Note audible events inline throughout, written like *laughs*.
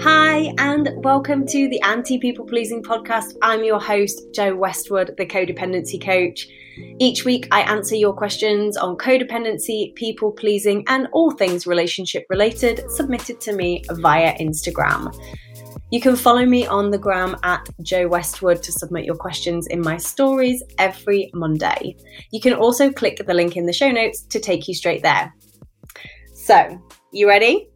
Hi, and welcome to the Anti People Pleasing podcast. I'm your host, Jo Westwood, the codependency coach. Each week, I answer your questions on codependency, people pleasing, and all things relationship related submitted to me via Instagram. You can follow me on the gram at Jo Westwood to submit your questions in my stories every Monday. You can also click the link in the show notes to take you straight there. So, you ready?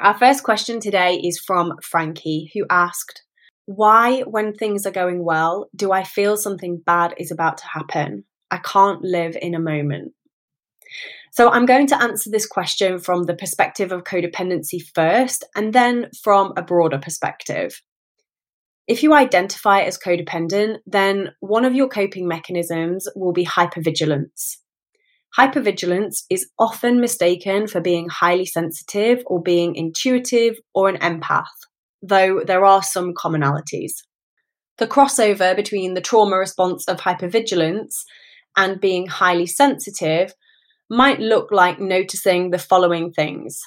Our first question today is from Frankie, who asked, Why, when things are going well, do I feel something bad is about to happen? I can't live in a moment. So I'm going to answer this question from the perspective of codependency first, and then from a broader perspective. If you identify as codependent, then one of your coping mechanisms will be hypervigilance. Hypervigilance is often mistaken for being highly sensitive or being intuitive or an empath, though there are some commonalities. The crossover between the trauma response of hypervigilance and being highly sensitive might look like noticing the following things.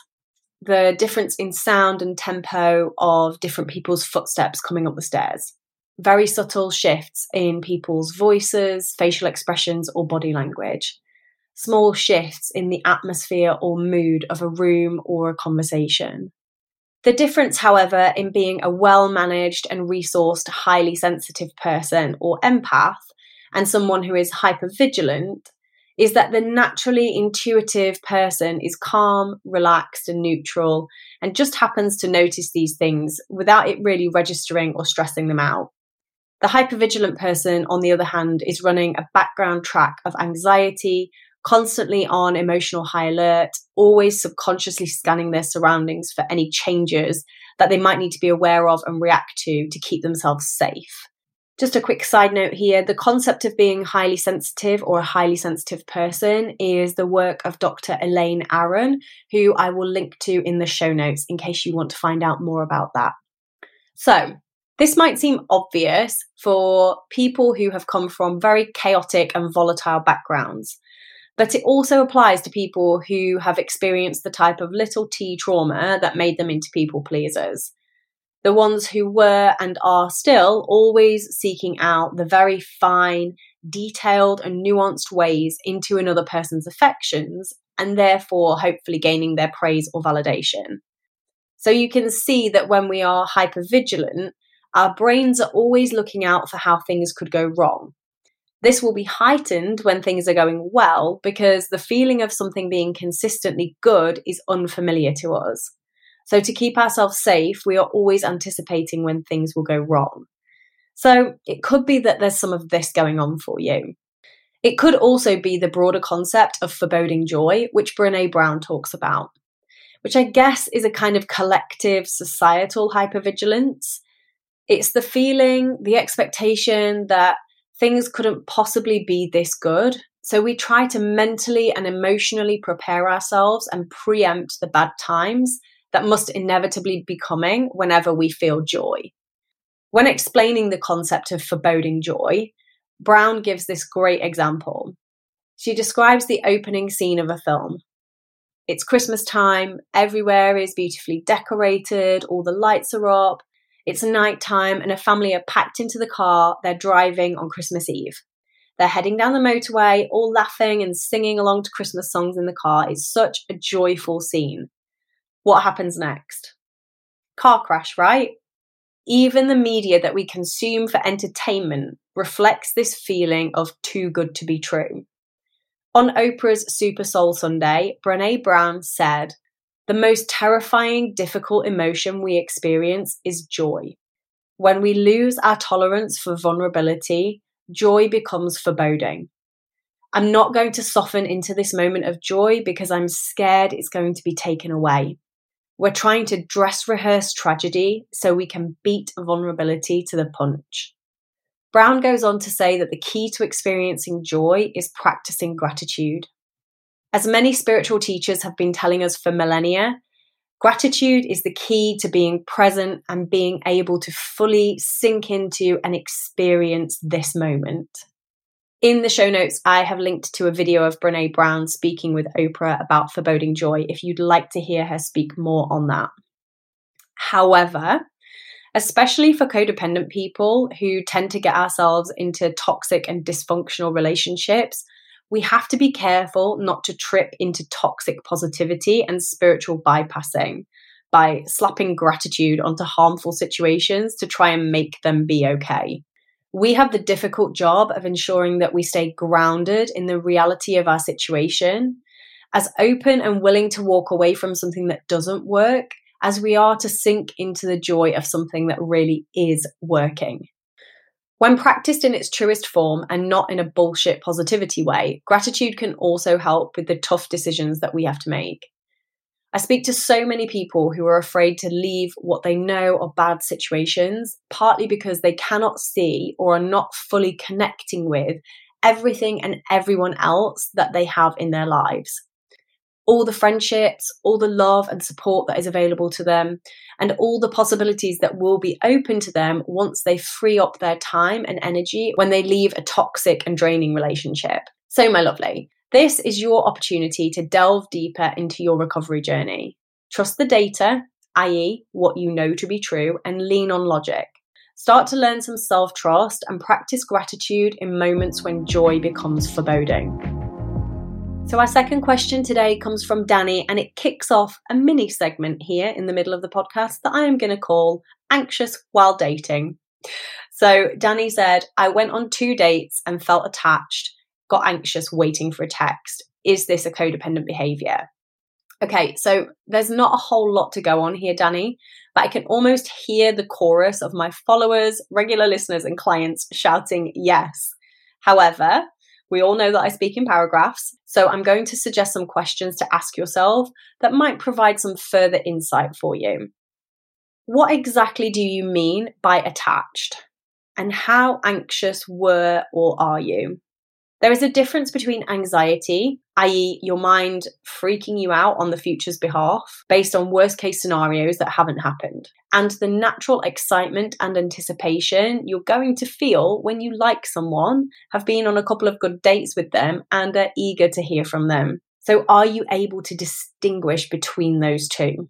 The difference in sound and tempo of different people's footsteps coming up the stairs, very subtle shifts in people's voices, facial expressions, or body language, small shifts in the atmosphere or mood of a room or a conversation. The difference, however, in being a well managed and resourced, highly sensitive person or empath and someone who is hypervigilant is that the naturally intuitive person is calm, relaxed, and neutral, and just happens to notice these things without it really registering or stressing them out. The hypervigilant person, on the other hand, is running a background track of anxiety, constantly on emotional high alert, always subconsciously scanning their surroundings for any changes that they might need to be aware of and react to to keep themselves safe. Just a quick side note here the concept of being highly sensitive or a highly sensitive person is the work of Dr. Elaine Aron, who I will link to in the show notes in case you want to find out more about that. So, this might seem obvious for people who have come from very chaotic and volatile backgrounds, but it also applies to people who have experienced the type of little t trauma that made them into people pleasers the ones who were and are still always seeking out the very fine, detailed, and nuanced ways into another person's affections, and therefore hopefully gaining their praise or validation. So you can see that when we are hypervigilant, our brains are always looking out for how things could go wrong. This will be heightened when things are going well because the feeling of something being consistently good is unfamiliar to us. So, to keep ourselves safe, we are always anticipating when things will go wrong. So, it could be that there's some of this going on for you. It could also be the broader concept of foreboding joy, which Brene Brown talks about, which I guess is a kind of collective societal hypervigilance. It's the feeling, the expectation that things couldn't possibly be this good. So we try to mentally and emotionally prepare ourselves and preempt the bad times that must inevitably be coming whenever we feel joy. When explaining the concept of foreboding joy, Brown gives this great example. She describes the opening scene of a film. It's Christmas time, everywhere is beautifully decorated, all the lights are up, it's night time, and a family are packed into the car, they're driving on Christmas Eve. They're heading down the motorway, all laughing and singing along to Christmas songs in the car. It's such a joyful scene what happens next? Car crash, right? Even the media that we consume for entertainment reflects this feeling of too good to be true. On Oprah's Super Soul Sunday, Brene Brown said, The most terrifying, difficult emotion we experience is joy. When we lose our tolerance for vulnerability, joy becomes foreboding. I'm not going to soften into this moment of joy because I'm scared it's going to be taken away. We're trying to dress rehearse tragedy so we can beat vulnerability to the punch. Brown goes on to say that the key to experiencing joy is practicing gratitude. As many spiritual teachers have been telling us for millennia, gratitude is the key to being present and being able to fully sink into and experience this moment. In the show notes, I have linked to a video of Brene Brown speaking with Oprah about foreboding joy if you'd like to hear her speak more on that. However, especially for codependent people who tend to get ourselves into toxic and dysfunctional relationships, we have to be careful not to trip into toxic positivity and spiritual bypassing by slapping gratitude onto harmful situations to try and make them be okay. We have the difficult job of ensuring that we stay grounded in the reality of our situation, as open and willing to walk away from something that doesn't work as we are to sink into the joy of something that really is working. When practiced in its truest form and not in a bullshit positivity way, gratitude can also help with the tough decisions that we have to make. I speak to so many people who are afraid to leave what they know are bad situations, partly because they cannot see or are not fully connecting with everything and everyone else that they have in their lives all the friendships, all the love and support that is available to them, and all the possibilities that will be open to them once they free up their time and energy when they leave a toxic and draining relationship. So, my lovely, this is your opportunity to delve deeper into your recovery journey. Trust the data, i.e., what you know to be true, and lean on logic. Start to learn some self trust and practice gratitude in moments when joy becomes foreboding. So, our second question today comes from Danny, and it kicks off a mini segment here in the middle of the podcast that I am going to call Anxious While Dating. So, Danny said, I went on two dates and felt attached, got anxious waiting for a text. Is this a codependent behavior? Okay, so there's not a whole lot to go on here, Danny, but I can almost hear the chorus of my followers, regular listeners, and clients shouting yes. However, we all know that I speak in paragraphs, so I'm going to suggest some questions to ask yourself that might provide some further insight for you. What exactly do you mean by attached? And how anxious were or are you? There is a difference between anxiety, i.e., your mind freaking you out on the future's behalf based on worst case scenarios that haven't happened, and the natural excitement and anticipation you're going to feel when you like someone, have been on a couple of good dates with them, and are eager to hear from them. So, are you able to distinguish between those two?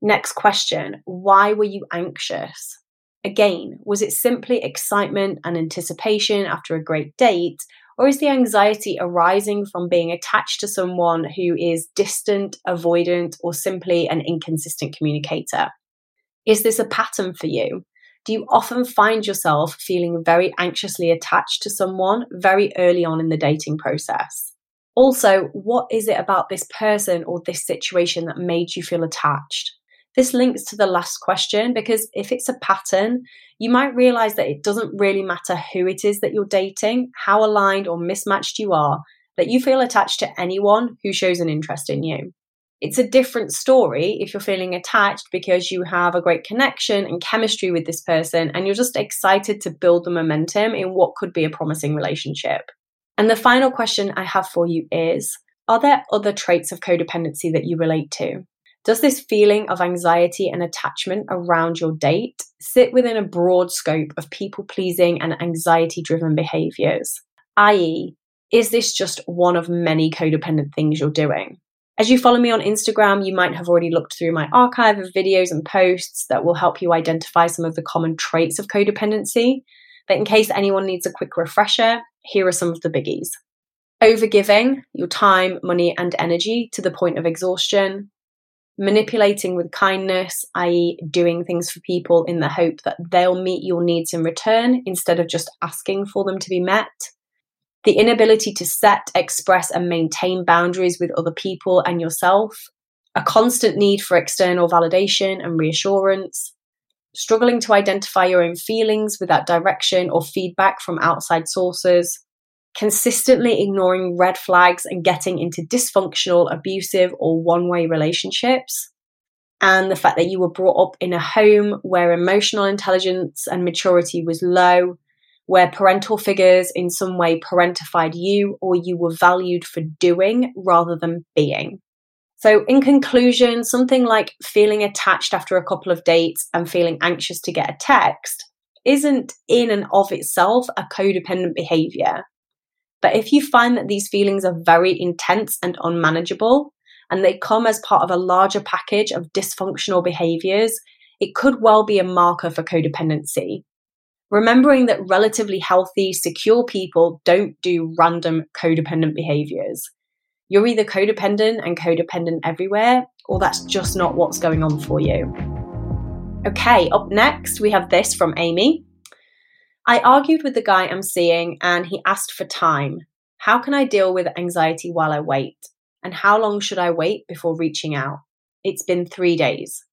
Next question Why were you anxious? Again, was it simply excitement and anticipation after a great date, or is the anxiety arising from being attached to someone who is distant, avoidant, or simply an inconsistent communicator? Is this a pattern for you? Do you often find yourself feeling very anxiously attached to someone very early on in the dating process? Also, what is it about this person or this situation that made you feel attached? This links to the last question because if it's a pattern, you might realize that it doesn't really matter who it is that you're dating, how aligned or mismatched you are, that you feel attached to anyone who shows an interest in you. It's a different story if you're feeling attached because you have a great connection and chemistry with this person and you're just excited to build the momentum in what could be a promising relationship. And the final question I have for you is Are there other traits of codependency that you relate to? Does this feeling of anxiety and attachment around your date sit within a broad scope of people pleasing and anxiety driven behaviors? I.e., is this just one of many codependent things you're doing? As you follow me on Instagram, you might have already looked through my archive of videos and posts that will help you identify some of the common traits of codependency. But in case anyone needs a quick refresher, here are some of the biggies. Overgiving your time, money, and energy to the point of exhaustion, manipulating with kindness, i.e., doing things for people in the hope that they'll meet your needs in return instead of just asking for them to be met. The inability to set, express, and maintain boundaries with other people and yourself. A constant need for external validation and reassurance. Struggling to identify your own feelings without direction or feedback from outside sources consistently ignoring red flags and getting into dysfunctional, abusive, or one way relationships. And the fact that you were brought up in a home where emotional intelligence and maturity was low, where parental figures in some way parentified you, or you were valued for doing rather than being. So, in conclusion, something like feeling attached after a couple of dates and feeling anxious to get a text isn't in and of itself a codependent behavior. But if you find that these feelings are very intense and unmanageable, and they come as part of a larger package of dysfunctional behaviors, it could well be a marker for codependency. Remembering that relatively healthy, secure people don't do random codependent behaviors. You're either codependent and codependent everywhere, or that's just not what's going on for you. Okay, up next, we have this from Amy. I argued with the guy I'm seeing and he asked for time. How can I deal with anxiety while I wait? And how long should I wait before reaching out? It's been three days.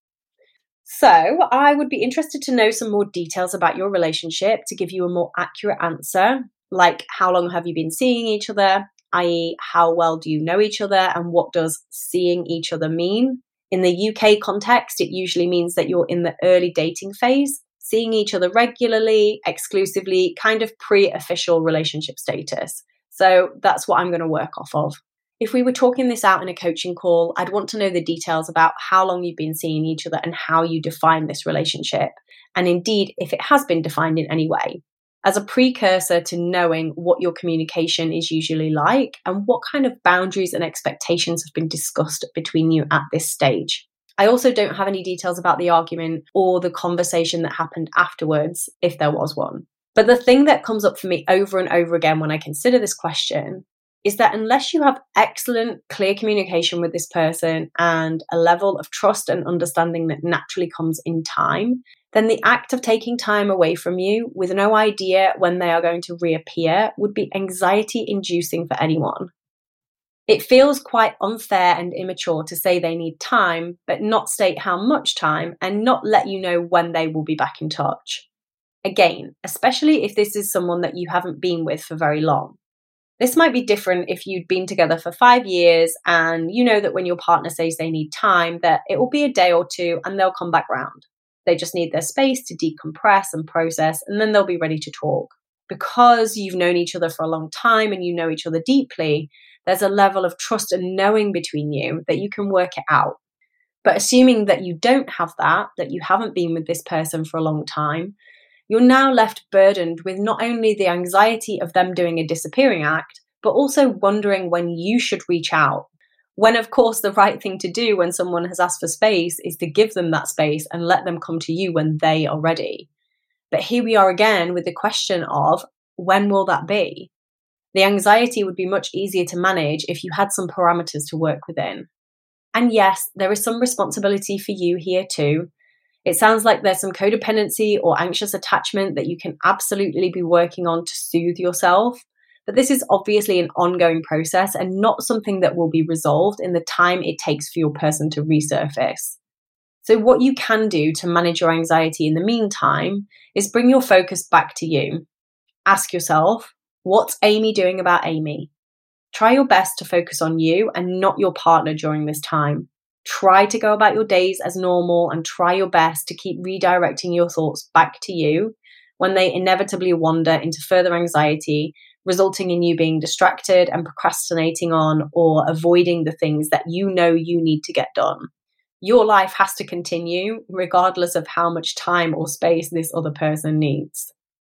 So, I would be interested to know some more details about your relationship to give you a more accurate answer, like how long have you been seeing each other, i.e., how well do you know each other, and what does seeing each other mean? In the UK context, it usually means that you're in the early dating phase, seeing each other regularly, exclusively, kind of pre official relationship status. So, that's what I'm going to work off of if we were talking this out in a coaching call, I'd want to know the details about how long you've been seeing each other and how you define this relationship. And indeed, if it has been defined in any way, as a precursor to knowing what your communication is usually like and what kind of boundaries and expectations have been discussed between you at this stage. I also don't have any details about the argument or the conversation that happened afterwards, if there was one. But the thing that comes up for me over and over again when I consider this question is that unless you have excellent, clear communication with this person and a level of trust and understanding that naturally comes in time, then the act of taking time away from you with no idea when they are going to reappear would be anxiety inducing for anyone. It feels quite unfair and immature to say they need time, but not state how much time and not let you know when they will be back in touch. Again, especially if this is someone that you haven't been with for very long. This might be different if you'd been together for five years and you know that when your partner says they need time, that it will be a day or two and they'll come back round. They just need their space to decompress and process, and then they'll be ready to talk. Because you've known each other for a long time and you know each other deeply, there's a level of trust and knowing between you that you can work it out. But assuming that you don't have that, that you haven't been with this person for a long time, you're now left burdened with not only the anxiety of them doing a disappearing act, but also wondering when you should reach out. When, of course, the right thing to do when someone has asked for space is to give them that space and let them come to you when they are ready. But here we are again with the question of when will that be? The anxiety would be much easier to manage if you had some parameters to work within. And yes, there is some responsibility for you here too, it sounds like there's some codependency or anxious attachment that you can absolutely be working on to soothe yourself. But this is obviously an ongoing process and not something that will be resolved in the time it takes for your person to resurface. So, what you can do to manage your anxiety in the meantime is bring your focus back to you. Ask yourself, what's Amy doing about Amy? Try your best to focus on you and not your partner during this time. Try to go about your days as normal and try your best to keep redirecting your thoughts back to you when they inevitably wander into further anxiety, resulting in you being distracted and procrastinating on or avoiding the things that you know you need to get done. Your life has to continue regardless of how much time or space this other person needs.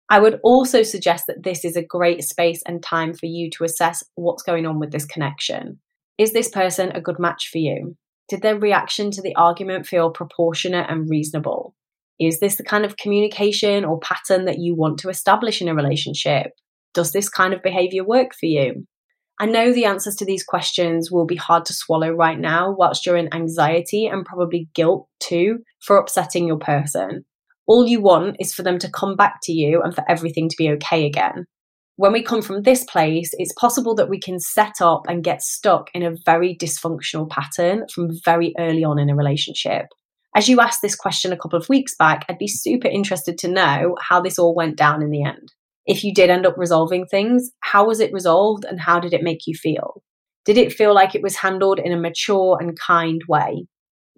I would also suggest that this is a great space and time for you to assess what's going on with this connection. Is this person a good match for you? Did their reaction to the argument feel proportionate and reasonable? Is this the kind of communication or pattern that you want to establish in a relationship? Does this kind of behavior work for you? I know the answers to these questions will be hard to swallow right now, whilst you're in anxiety and probably guilt too for upsetting your person. All you want is for them to come back to you and for everything to be okay again when we come from this place, it's possible that we can set up and get stuck in a very dysfunctional pattern from very early on in a relationship. As you asked this question a couple of weeks back, I'd be super interested to know how this all went down in the end. If you did end up resolving things, how was it resolved and how did it make you feel? Did it feel like it was handled in a mature and kind way?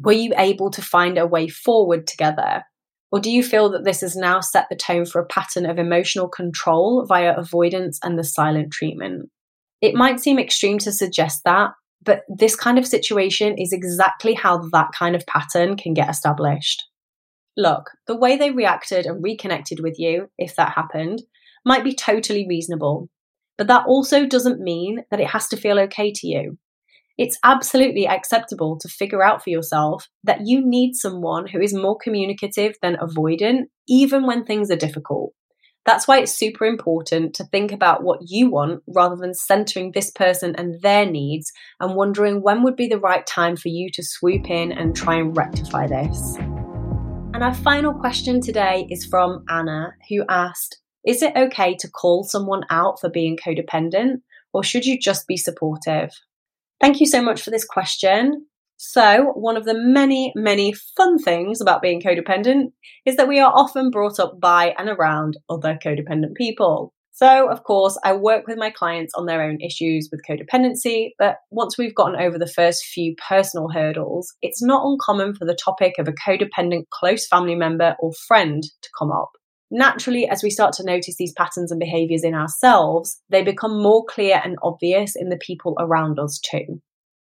Were you able to find a way forward together? Or do you feel that this has now set the tone for a pattern of emotional control via avoidance and the silent treatment? It might seem extreme to suggest that, but this kind of situation is exactly how that kind of pattern can get established. Look, the way they reacted and reconnected with you, if that happened, might be totally reasonable, but that also doesn't mean that it has to feel okay to you. It's absolutely acceptable to figure out for yourself that you need someone who is more communicative than avoidant, even when things are difficult. That's why it's super important to think about what you want rather than centering this person and their needs and wondering when would be the right time for you to swoop in and try and rectify this. And our final question today is from Anna, who asked Is it okay to call someone out for being codependent, or should you just be supportive? Thank you so much for this question. So, one of the many, many fun things about being codependent is that we are often brought up by and around other codependent people. So, of course, I work with my clients on their own issues with codependency, but once we've gotten over the first few personal hurdles, it's not uncommon for the topic of a codependent close family member or friend to come up. Naturally, as we start to notice these patterns and behaviors in ourselves, they become more clear and obvious in the people around us too.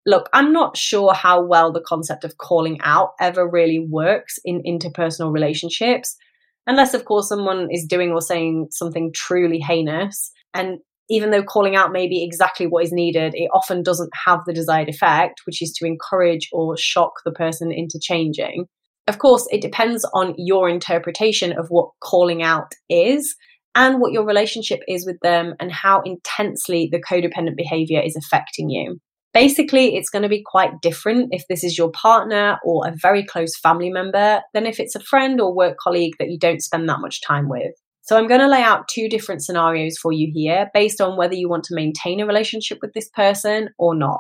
Look, I'm not sure how well the concept of calling out ever really works in interpersonal relationships, unless, of course, someone is doing or saying something truly heinous. And even though calling out may be exactly what is needed, it often doesn't have the desired effect, which is to encourage or shock the person into changing. Of course, it depends on your interpretation of what calling out is and what your relationship is with them and how intensely the codependent behavior is affecting you. Basically, it's going to be quite different if this is your partner or a very close family member than if it's a friend or work colleague that you don't spend that much time with. So, I'm going to lay out two different scenarios for you here based on whether you want to maintain a relationship with this person or not.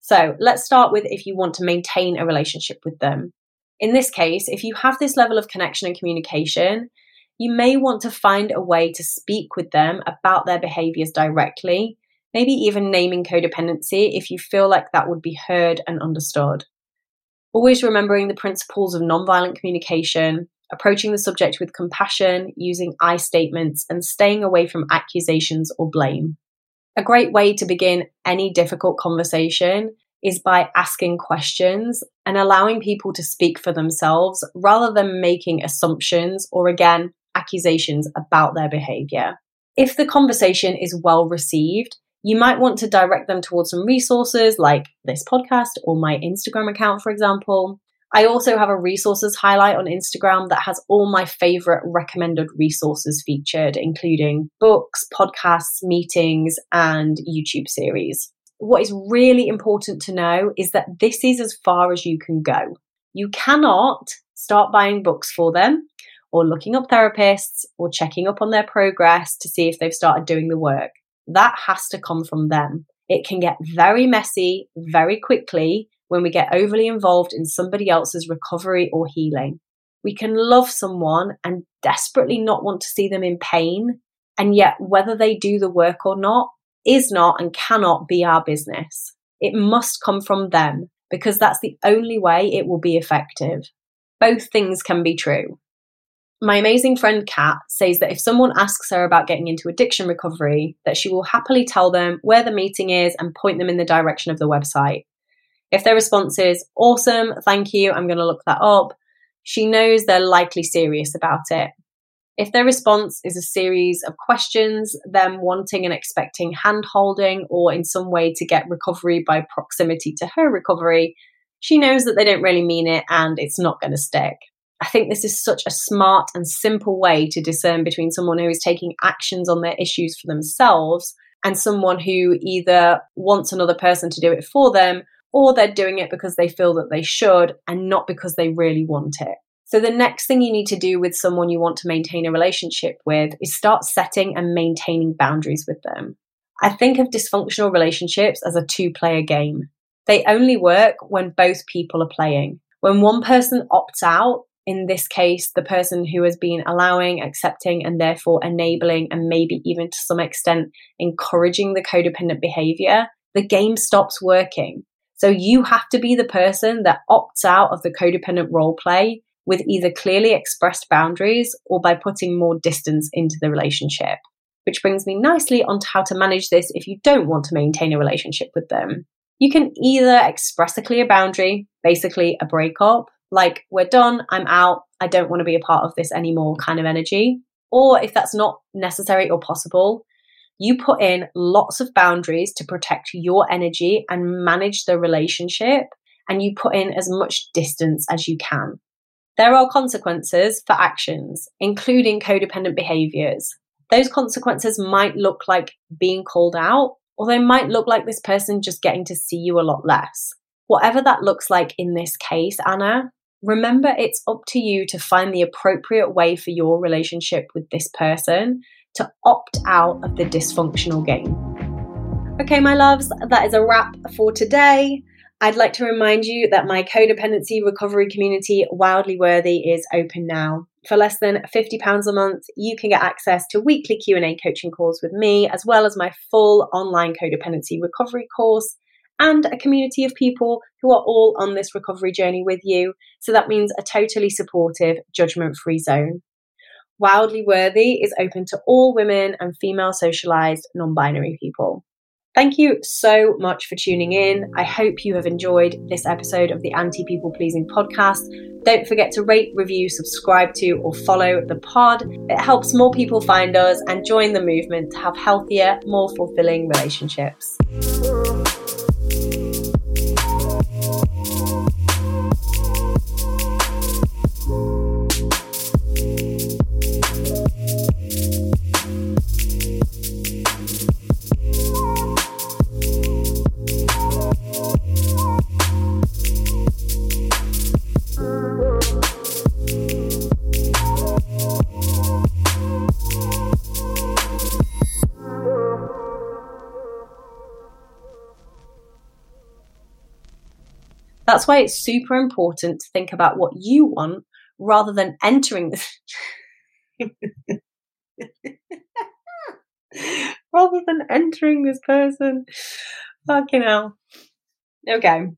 So, let's start with if you want to maintain a relationship with them. In this case, if you have this level of connection and communication, you may want to find a way to speak with them about their behaviors directly maybe even naming codependency if you feel like that would be heard and understood. Always remembering the principles of nonviolent communication, approaching the subject with compassion, using I statements, and staying away from accusations or blame. A great way to begin any difficult conversation is by asking questions and allowing people to speak for themselves rather than making assumptions or, again, accusations about their behavior. If the conversation is well received, you might want to direct them towards some resources like this podcast or my Instagram account, for example. I also have a resources highlight on Instagram that has all my favorite recommended resources featured, including books, podcasts, meetings, and YouTube series. What is really important to know is that this is as far as you can go. You cannot start buying books for them or looking up therapists or checking up on their progress to see if they've started doing the work that has to come from them. It can get very messy very quickly when we get overly involved in somebody else's recovery or healing. We can love someone and desperately not want to see them in pain, and yet whether they do the work or not is not and cannot be our business. It must come from them because that's the only way it will be effective. Both things can be true. My amazing friend Kat says that if someone asks her about getting into addiction recovery, that she will happily tell them where the meeting is and point them in the direction of the website. If their response is, awesome, thank you, I'm going to look that up, she knows they're likely serious about it. If their response is a series of questions, them wanting and expecting hand holding or in some way to get recovery by proximity to her recovery, she knows that they don't really mean it and it's not going to stick. I think this is such a smart and simple way to discern between someone who is taking actions on their issues for themselves and someone who either wants another person to do it for them or they're doing it because they feel that they should and not because they really want it. So, the next thing you need to do with someone you want to maintain a relationship with is start setting and maintaining boundaries with them. I think of dysfunctional relationships as a two player game. They only work when both people are playing. When one person opts out, in this case, the person who has been allowing, accepting, and therefore enabling, and maybe even to some extent encouraging the codependent behavior, the game stops working. So you have to be the person that opts out of the codependent role play with either clearly expressed boundaries or by putting more distance into the relationship. Which brings me nicely onto how to manage this if you don't want to maintain a relationship with them. You can either express a clear boundary, basically a breakup, like we're done, I'm out, I don't want to be a part of this anymore kind of energy. Or if that's not necessary or possible, You put in lots of boundaries to protect your energy and manage the relationship, and you put in as much distance as you can. There are consequences for actions, including codependent behaviors. Those consequences might look like being called out, or they might look like this person just getting to see you a lot less. Whatever that looks like in this case, Anna, remember it's up to you to find the appropriate way for your relationship with this person to opt out of the dysfunctional game. Okay, my loves, that is a wrap for today. I'd like to remind you that my codependency recovery community, Wildly Worthy, is open now. For less than £50 a month, you can get access to weekly Q&A coaching calls with me, as well as my full online codependency recovery course and a community of people who are all on this recovery journey with you. So that means a totally supportive, judgment free zone. Wildly Worthy is open to all women and female socialized non binary people. Thank you so much for tuning in. I hope you have enjoyed this episode of the Anti People Pleasing podcast. Don't forget to rate, review, subscribe to, or follow the pod. It helps more people find us and join the movement to have healthier, more fulfilling relationships. That's why it's super important to think about what you want rather than entering this. *laughs* rather than entering this person. Fucking hell. Okay.